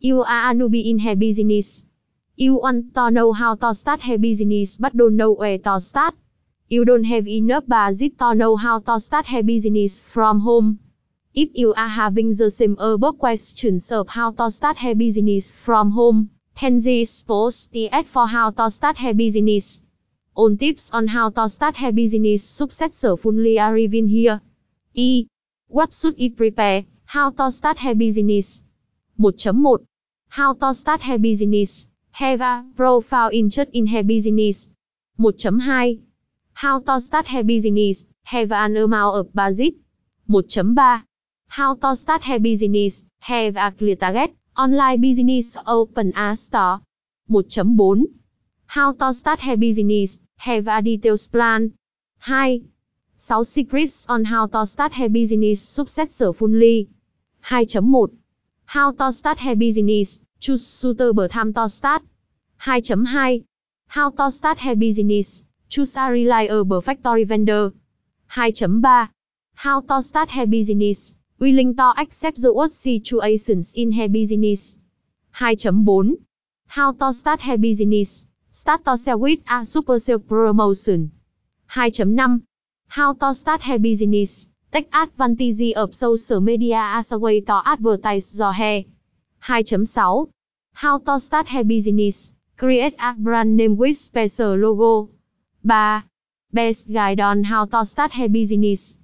You are a newbie in hair business. You want to know how to start hair business but don't know where to start. You don't have enough budget to know how to start hair business from home. If you are having the same above questions of how to start hair business from home, then this post is for how to start hair business. All tips on how to start hair business successfully are given here. E. What should you prepare? How to start hair business. 1.1 How to start hair business. Have a profile interest in hair business. 1.2 How to start hair business. Have an amount of budget. 1.3 How to start hair business. Have a clear target. Online business open a store. 1.4 How to start hair business. Have a detailed plan. 2. 6 secrets on how to start hair business successfully. 2.1 How to start hair business. Choose suitable time to start. 2.2 How to start hair business. Choose a reliable factory vendor. 2.3 How to start hair business. Willing to accept the worst situations in hair business. 2.4 How to start hair business. Start to sell with a super sale promotion. 2.5 How to start hair business. Tech advantage of social media as a way to advertise your hair. 2.6 How to start hair business. Create a brand name with special logo. 3. Best guide on how to start hair business.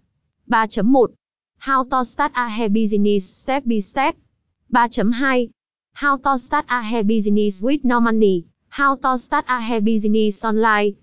3.1 How to start a hair business step by step. 3.2 How to start a hair business with no money. How to start a hair business online.